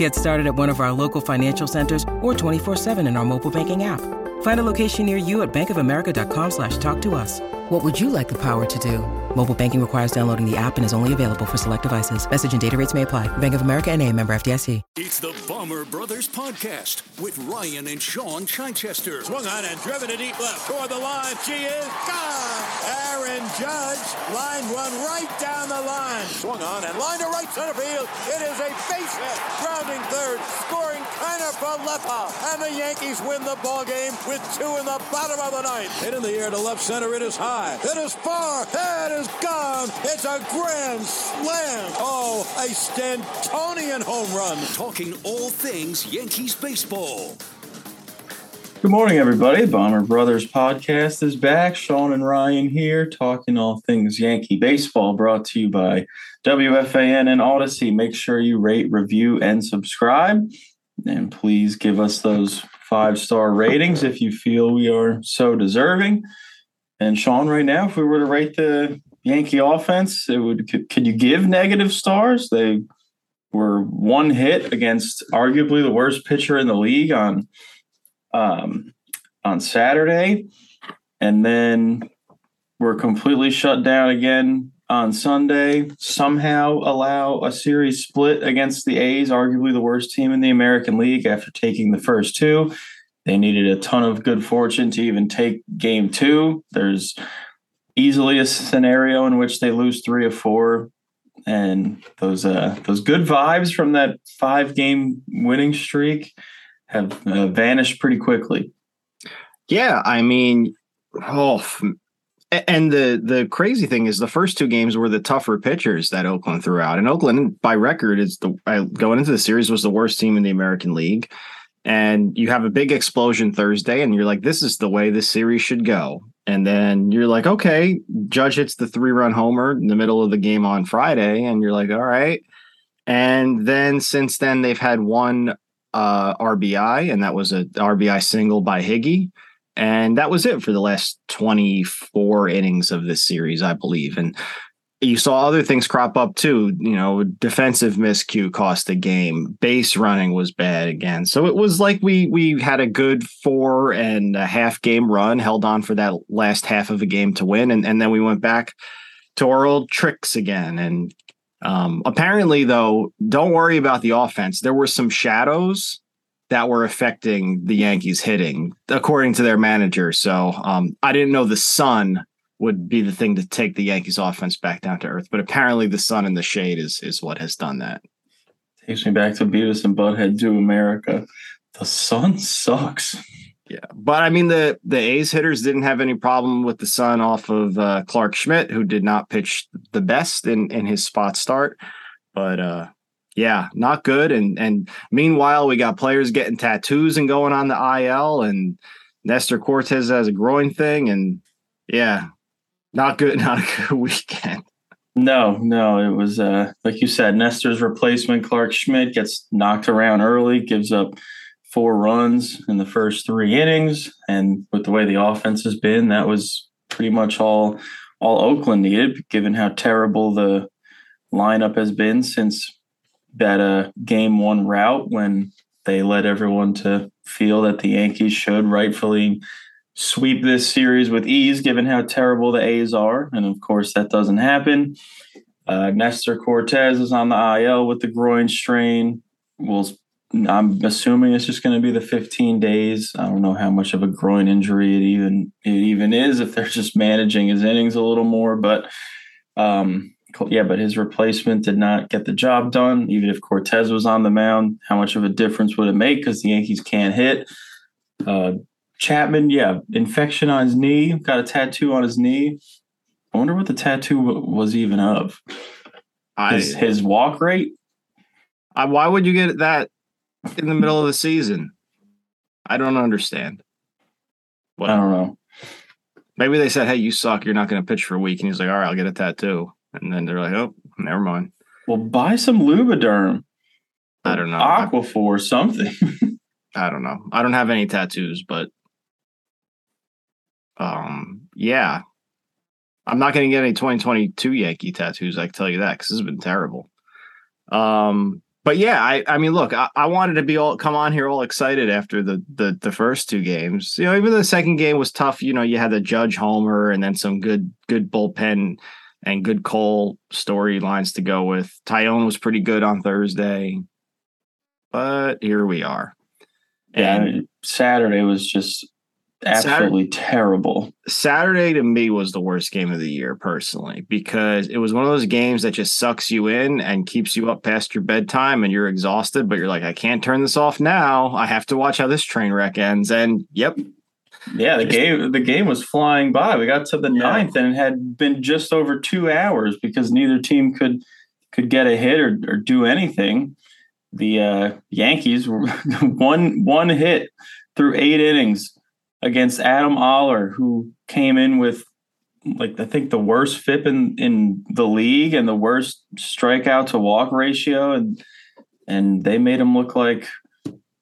Get started at one of our local financial centers or 24-7 in our mobile banking app. Find a location near you at bankofamerica.com slash talk to us. What would you like the power to do? Mobile banking requires downloading the app and is only available for select devices. Message and data rates may apply. Bank of America and a member FDIC. It's the Bomber Brothers Podcast with Ryan and Shaun Chichester. Swung on and driven to deep left toward the line. She is gone. Aaron Judge line one right down the line. Swung on and line to right center field. It is a base hit. Grounding third. Scoring Kiner Falefa. And the Yankees win the ball game with two in the bottom of the ninth. Hit in the air to left center. It is high. It is far. It is gone. It's a grand slam. Oh, a Stantonian home run. Talking all things Yankees baseball. Good morning, everybody. Bomber Brothers podcast is back. Shaun and Ryan here, talking all things Yankee baseball, brought to you by WFAN and Audacy. Make sure you rate, review, and subscribe. And please give us those five star ratings if you feel we are so deserving. And Shaun, right now, if we were to rate the Yankee offense, it would could, could you give negative stars? They were one hit against arguably the worst pitcher in the league on um, on Saturday, and then we're completely shut down again on Sunday. Somehow allow a series split against the A's, arguably the worst team in the American League, after taking the first two. They needed a ton of good fortune to even take game two. There's easily a scenario in which they lose three or four. And those uh, those good vibes from that five game winning streak have uh, vanished pretty quickly. Yeah, I mean, oh, and the the crazy thing is the first two games were the tougher pitchers that Oakland threw out, and Oakland by record is the going into the series was the worst team in the American League and you have a big explosion Thursday, and you're like, this is the way this series should go. And then you're like, okay, Judge hits the three run homer in the middle of the game on Friday, and you're like, all right. And then since then, they've had one uh, RBI, and that was a RBI single by Higgy. And that was it for the last 24 innings of this series, I believe. And you saw other things crop up too. You know, defensive miscue cost the game. Base running was bad again. So it was like we we had a good four and a half game run, held on for that last half of a game to win, and and then we went back to our old tricks again. And um, apparently, though, don't worry about the offense. There were some shadows that were affecting the Yankees hitting, according to their manager. So um, I didn't know the sun would be the thing to take the Yankees offense back down to earth. But apparently the sun and the shade is is what has done that. Takes me back to Beavis and Butthead do America. The sun sucks. Yeah, but I mean the the A's hitters didn't have any problem with the sun off of uh, Clarke Schmidt, who did not pitch the best in in his spot start. But uh, yeah, not good. And and meanwhile, we got players getting tattoos and going on the IL, and Nestor Cortes has a groin thing, and yeah, not good. Not a good weekend. No, no, it was uh, like you said. Nestor's replacement, Clarke Schmidt, gets knocked around early, gives up four runs in the first three innings, and with the way the offense has been, that was pretty much all all Oakland needed, given how terrible the lineup has been since that uh, game one route when they led everyone to feel that the Yankees should rightfully sweep this series with ease, given how terrible the A's are. And of course, that doesn't happen. Uh, Nestor Cortes is on the IL with the groin strain. We'll, I'm assuming it's just going to be the 15 days. I don't know how much of a groin injury it even it even is if they're just managing his innings a little more. But um, yeah, but his replacement did not get the job done. Even if Cortes was on the mound, how much of a difference would it make? Because the Yankees can't hit. Uh, Chapman, yeah, infection on his knee, got a tattoo on his knee. I wonder what the tattoo was even of. His, I, his walk rate. I, why would you get that in the middle of the season? I don't understand. What? I don't know. Maybe they said, "Hey, you suck. You're not going to pitch for a week," and he's like, "All right, I'll get a tattoo." And then they're like, "Oh, never mind." Well, buy some Lubriderm. I don't know. Aquaphor, something. I don't know. I don't have any tattoos, but um, yeah, I'm not going to get any 2022 Yankee tattoos. I can tell you that because this has been terrible. Um, but yeah, I, I mean, look, I, I, wanted to be all come on here all excited after the, the the first two games. You know, even the second game was tough. You know, you had the Judge Homer and then some good good bullpen and good Cole storylines to go with. Taillon was pretty good on Thursday, but here we are. And yeah, Saturday was just absolutely Saturday, terrible. Saturday to me was the worst game of the year personally because it was one of those games that just sucks you in and keeps you up past your bedtime and you're exhausted, but you're like, I can't turn this off now. I have to watch how this train wreck ends. And yep. Yeah, the just, game the game was flying by. We got to the yeah. ninth and it had been just over two hours because neither team could could get a hit or, or do anything. The uh, Yankees were one one hit through eight innings against Adam Oller, who came in with like I think the worst FIP in in the league and the worst strikeout to walk ratio, and and they made him look like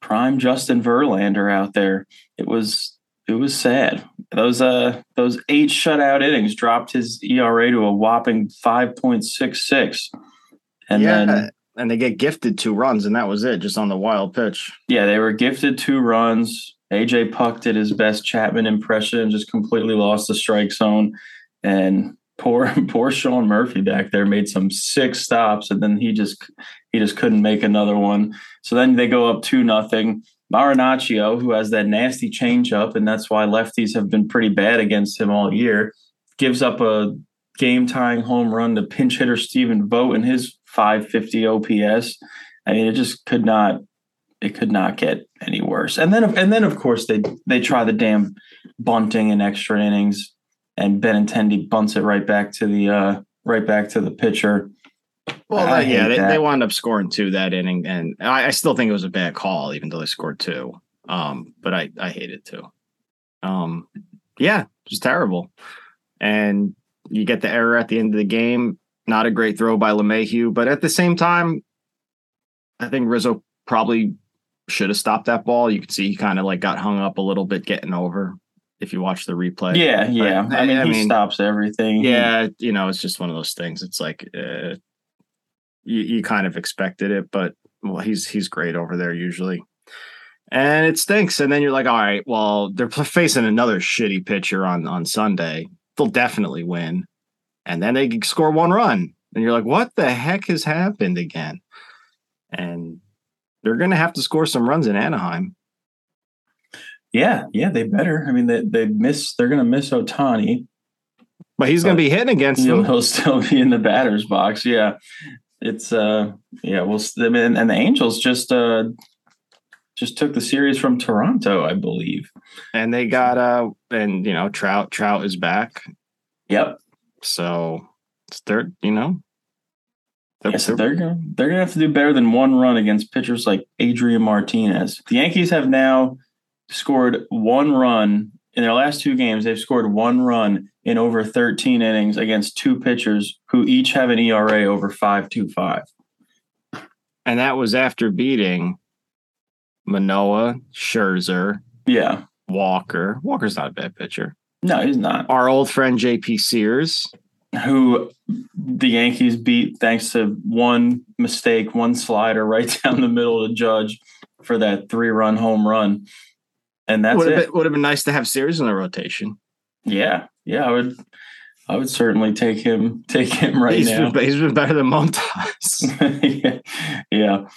prime Justin Verlander out there. It was it was sad. Those uh those eight shutout innings dropped his ERA to a whopping five point six six, and yeah. then and they get gifted two runs, and that was it, just on the wild pitch. Yeah, they were gifted two runs. AJ Puk did his best Chapman impression and just completely lost the strike zone. And poor poor Sean Murphy back there made some six stops and then he just he just couldn't make another one. So then they go up two nothing. Marinaccio, who has that nasty changeup, and that's why lefties have been pretty bad against him all year, gives up a game tying home run to pinch hitter Stephen Vogt and his 550 OPS. I mean, it just could not it could not get any worse. And then and then of course they they try the damn bunting in extra innings, and Benintendi bunts it right back to the uh, right back to the pitcher. Well, that, yeah, they, they wound up scoring two that inning, and I, I, still think it was a bad call, even though they scored two. Um, but I I hate it too. Um, yeah, just terrible. And you get the error at the end of the game. Not a great throw by LeMahieu, but at the same time, I think Rizzo probably should have stopped that ball. You could see he kind of like got hung up a little bit getting over if you watch the replay. Yeah, yeah. But, I mean, I he mean, stops everything. Yeah, you know, it's just one of those things. It's like uh, you, you kind of expected it, but well, he's he's great over there usually. And it stinks. And then you're like, all right, well, they're facing another shitty pitcher on on Sunday. They'll definitely win. And then they score one run. And you're like, what the heck has happened again? And they're going to have to score some runs in Anaheim. Yeah, yeah, they better. I mean, they they miss. They're going to miss Ohtani, but he's going to be hitting against them. He'll still be in the batter's box. Yeah, it's uh, yeah. Well, and, and the Angels just uh just took the series from Toronto, I believe, and they got uh, and you know Trout Trout is back. Yep. So it's third, you know, yeah, so they're gonna they're gonna have to do better than one run against pitchers like Adrian Martinez. The Yankees have now scored one run in their last two games. They've scored one run in over 13 innings against two pitchers who each have an ERA over five two five. And that was after beating Manaea, Scherzer, yeah, Walker. Walker's not a bad pitcher. No, he's not. Our old friend JP Sears who the Yankees beat thanks to one mistake, one slider right down the middle to Judge for that three run home run. And that's would have, been, would have been nice to have Sears in the rotation. Yeah. Yeah. I would I would certainly take him take him right he's now. Been, he's been better than Montas. yeah. yeah.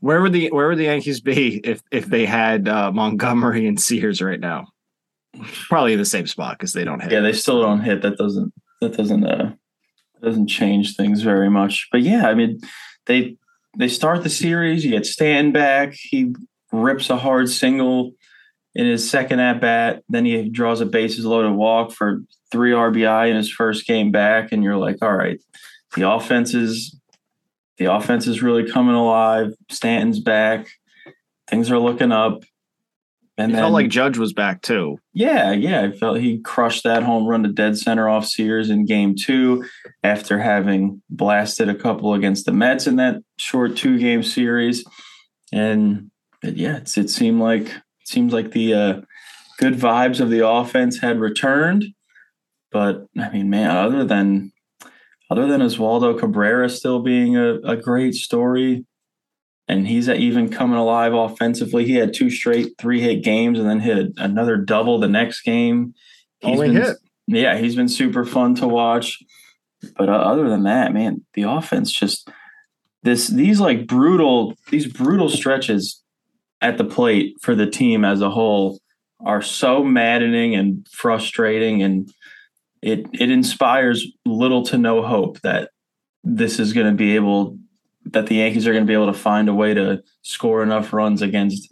Where would the where would the Yankees be if if they had uh, Montgomery and Sears right now? Probably in the same spot because they don't hit. Yeah, they still don't hit. That doesn't that doesn't uh doesn't change things very much. But yeah, I mean, they they start the series. You get Stan back. He rips a hard single in his second at bat. Then he draws a bases loaded walk for three RBI in his first game back, and you're like, all right, the offense is the offense is really coming alive. Stanton's back, things are looking up. And it then, felt like Judge was back too. Yeah, yeah. I felt he crushed that home run to dead center off Sears in game two after having blasted a couple against the Mets in that short two game series. And yeah, it seemed like it seems like the uh, good vibes of the offense had returned. But I mean, man, other than other than Oswaldo Cabrera still being a, a great story, and he's even coming alive offensively. He had two straight three hit games and then hit another double the next game. He's Only been, hit. Yeah, he's been super fun to watch. But uh, other than that, man, the offense just this these like brutal these brutal stretches at the plate for the team as a whole are so maddening and frustrating and it it inspires little to no hope that this is going to be able that the Yankees are going to be able to find a way to score enough runs against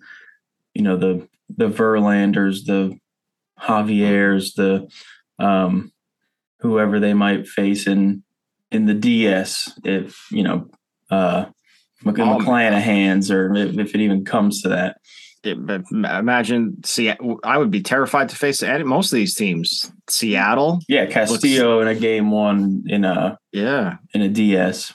you know the the Verlanders, the Javiers, the um, whoever they might face in in the DS if you know uh McClanahan's or if, if it even comes to that imagine see I would be terrified to face any most of these teams. Seattle, yeah, Castillo in a game one in a yeah in a DS.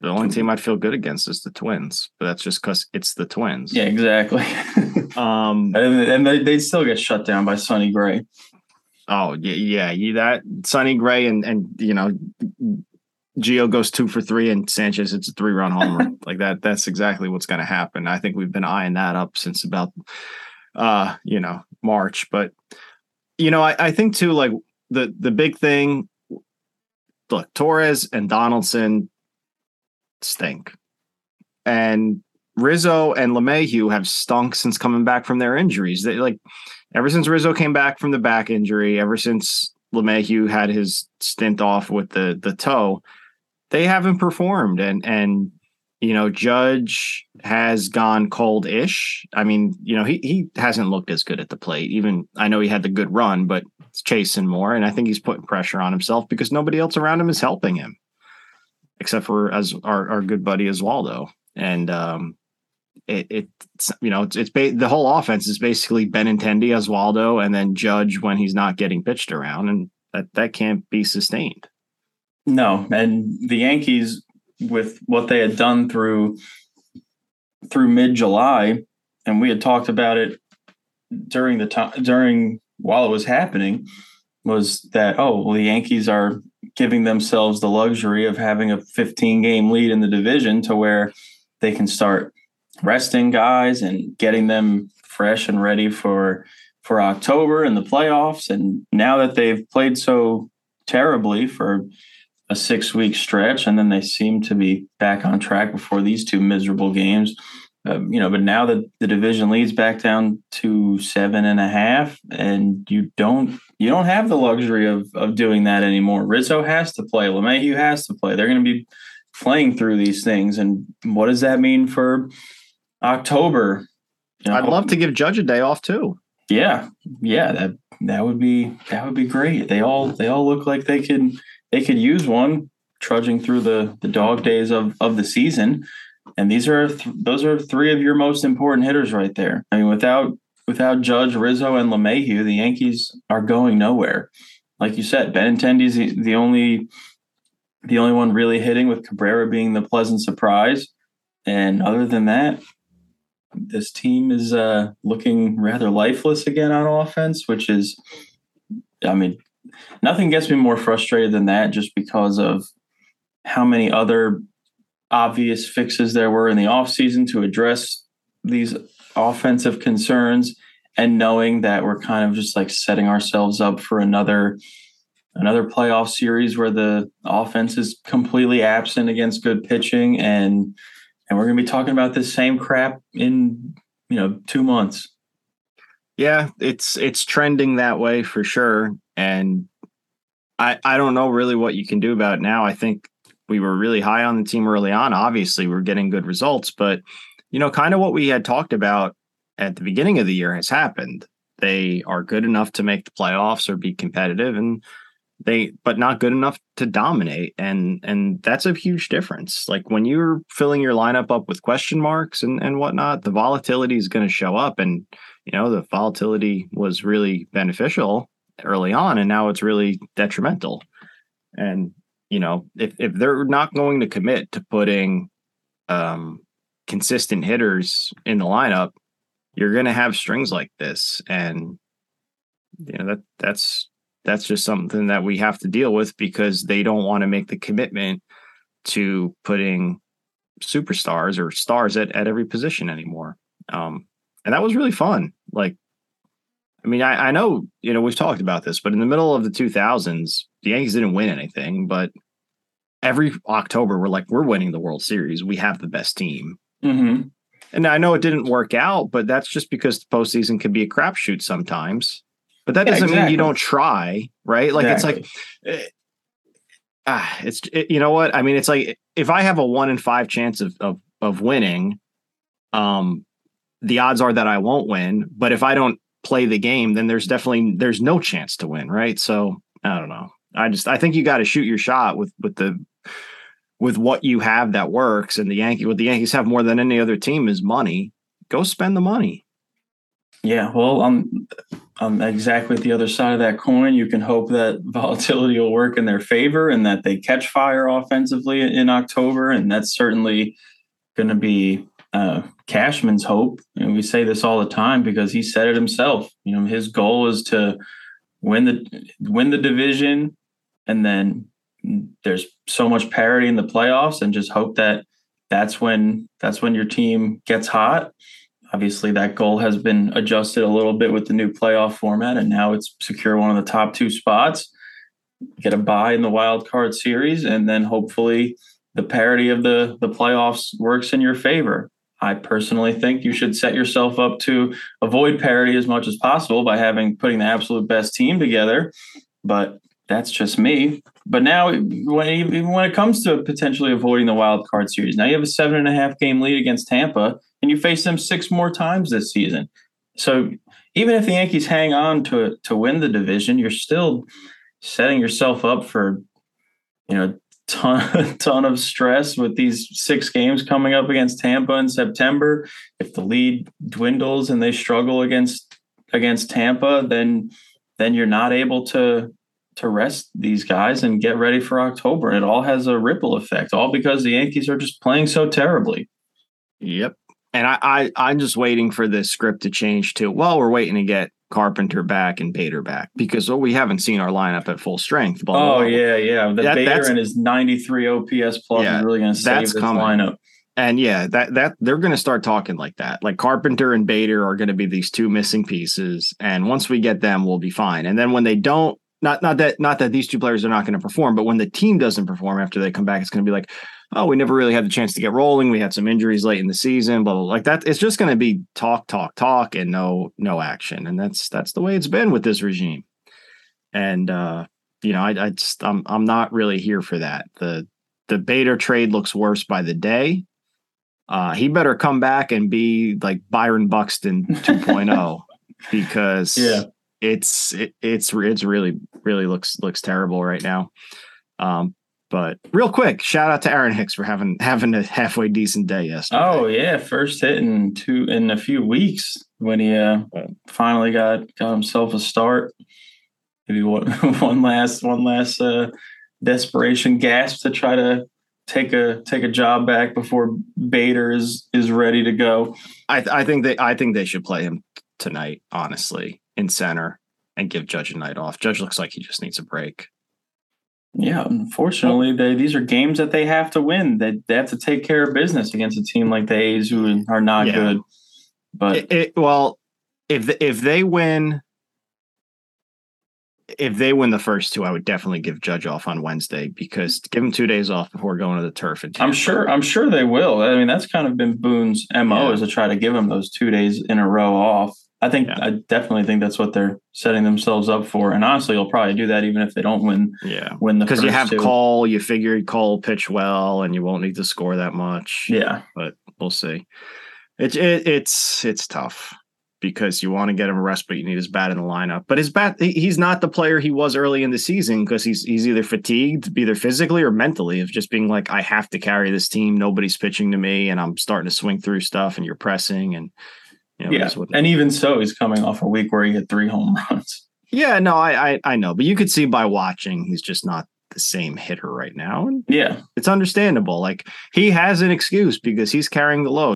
The only team I'd feel good against is the Twins, but that's just because it's the Twins. Yeah, exactly. um, and, and they they still get shut down by Sonny Gray. Oh yeah, yeah, that Sonny Gray and and you know, Gio goes two for three and Sanchez it's a three run homer like that. That's exactly what's going to happen. I think we've been eyeing that up since about uh you know March, but you know I, I think too like the the big thing. Look, Torres and Donaldson stink. And Rizzo and LeMahieu have stunk since coming back from their injuries. They like ever since Rizzo came back from the back injury, ever since LeMahieu had his stint off with the the toe, they haven't performed. And and you know, Judge has gone cold-ish. I mean, you know, he he hasn't looked as good at the plate. Even I know he had the good run, but it's chasing more, and I think he's putting pressure on himself because nobody else around him is helping him except for as our, our good buddy Oswaldo. And um, it, it's you know it's, it's ba- the whole offense is basically Benintendi, Oswaldo, and then Judge when he's not getting pitched around, and that that can't be sustained. No, and the Yankees with what they had done through through mid July, and we had talked about it during the time during while it was happening, was that oh well the Yankees are giving themselves the luxury of having a 15 game lead in the division to where they can start resting guys and getting them fresh and ready for for October and the playoffs. And now that they've played so terribly for a 6 week stretch and then they seem to be back on track before these two miserable games um, you know, but now that the division leads back down to seven and a half, and you don't you don't have the luxury of of doing that anymore. Rizzo has to play, LeMahieu has to play. They're going to be playing through these things, and what does that mean for October? You know, I'd love to give Judge a day off too. Yeah, yeah, that that would be that would be great. They all they all look like they could they could use one trudging through the the dog days of of the season and these are th- those are three of your most important hitters right there. I mean, without without Judge, Rizzo, and LeMahieu, the Yankees are going nowhere. Like you said, Benintendi's the, the only the only one really hitting, with Cabrera being the pleasant surprise. And other than that, this team is uh, looking rather lifeless again on offense, which is, I mean, nothing gets me more frustrated than that just because of how many other obvious fixes there were in the offseason to address these offensive concerns and knowing that we're kind of just like setting ourselves up for another another playoff series where the offense is completely absent against good pitching and and we're going to be talking about this same crap in you know two months. Yeah, it's it's trending that way for sure, and I I don't know really what you can do about it now. I think we were really high on the team early on. Obviously, we're getting good results, but you know, kind of what we had talked about at the beginning of the year has happened. They are good enough to make the playoffs or be competitive, and they but not good enough to dominate and and that's a huge difference like when you're filling your lineup up with question marks and and whatnot the volatility is going to show up and you know the volatility was really beneficial early on and now it's really detrimental and you know if if they're not going to commit to putting um consistent hitters in the lineup you're going to have strings like this and you know that that's that's just something that we have to deal with because they don't want to make the commitment to putting superstars or stars at, at every position anymore. Um, and that was really fun. Like, I mean, I, I know, you know, we've talked about this, but in the middle of the 2000s, the Yankees didn't win anything, but every October, we're like, we're winning the World Series. We have the best team. Mm-hmm. And I know it didn't work out, but that's just because the postseason can be a crapshoot sometimes. But that doesn't exactly. mean you don't try, right? Like exactly. it's like, ah, it's it, you know what I mean. It's like if I have a one in five chance of of of winning, um, the odds are that I won't win. But if I don't play the game, then there's definitely there's no chance to win, right? So I don't know. I just I think you got to shoot your shot with with the with what you have that works. And the Yankee what the Yankees have more than any other team is money. Go spend the money. Yeah, well, I'm I'm exactly the other side of that coin. You can hope that volatility will work in their favor and that they catch fire offensively in October, and that's certainly going to be uh, Cashman's hope. And we say this all the time because he said it himself. You know, his goal is to win the win the division, and then there's so much parity in the playoffs, and just hope that that's when that's when your team gets hot Obviously, that goal has been adjusted a little bit with the new playoff format, and now it's secure one of the top two spots, get a bye in the wild card series, and then hopefully the parity of the the playoffs works in your favor. I personally think you should set yourself up to avoid parity as much as possible by having putting the absolute best team together. But that's just me. But now, when when it comes to potentially avoiding the wild card series, now you have a seven and a half game lead against Tampa and you face them six more times this season. So even if the Yankees hang on to to win the division, you're still setting yourself up for you know ton ton of stress with these six games coming up against Tampa in September. If the lead dwindles and they struggle against against Tampa, then then you're not able to to rest these guys and get ready for October. And it all has a ripple effect, all because the Yankees are just playing so terribly. Yep and I, I I'm just waiting for the script to change to well, we're waiting to get Carpenter back and Bader back because well, we haven't seen our lineup at full strength. Blah, blah, oh blah. yeah, yeah. The that, Bader and his 93 OPS plus yeah, is really going to save this coming. lineup. And yeah, that that they're going to start talking like that. Like Carpenter and Bader are going to be these two missing pieces, and once we get them, we'll be fine. And then when they don't, not not that not that these two players are not going to perform, but when the team doesn't perform after they come back, it's going to be like, oh, we never really had the chance to get rolling. We had some injuries late in the season, blah, blah, blah. like that. It's just going to be talk, talk, talk, and no, no action. And that's that's the way it's been with this regime. And uh, you know, I, I just I'm I'm not really here for that. The the Bader trade looks worse by the day. Uh, he better come back and be like Byron Buxton 2.0 because yeah, it's it, it's it's really really looks looks terrible right now. Um, but real quick, shout out to Aaron Hicks for having having a halfway decent day yesterday. Oh yeah, first hit in two in a few weeks when he uh, finally got got himself a start. Maybe one, one last one last uh, desperation gasp to try to take a take a job back before Bader is is ready to go. I I think they I think they should play him tonight, honestly, in center and give Judge a night off. Judge looks like he just needs a break. Yeah, unfortunately, they, these are games that they have to win. They, they have to take care of business against a team like the A's who are not yeah. good. But it, it, well, if if they win, if they win the first two, I would definitely give Judge off on Wednesday because give him two days off before going to the turf. And I'm sure. I'm sure they will. I mean, that's kind of been Boone's mo Yeah. is to try to give him those two days in a row off. I think. Yeah. I definitely think that's what they're setting themselves up for. And honestly, you'll probably do that even if they don't win. Yeah, Win the because you have two. Cole. You figure Cole will pitch well, and you won't need to score that much. Yeah. but we'll see. It's it, it's it's tough because you want to get him a rest, but you need his bat in the lineup. But his bat, he's not the player he was early in the season because he's he's either fatigued, either physically or mentally, of just being like, I have to carry this team. Nobody's pitching to me, and I'm starting to swing through stuff, and you're pressing, and you know, Yeah. what- And even so, he's coming off a week where he hit three home runs. yeah, no, I, I I know, but you could see by watching, he's just not the same hitter right now, and Yeah. it's understandable. Like he has an excuse because he's carrying the load.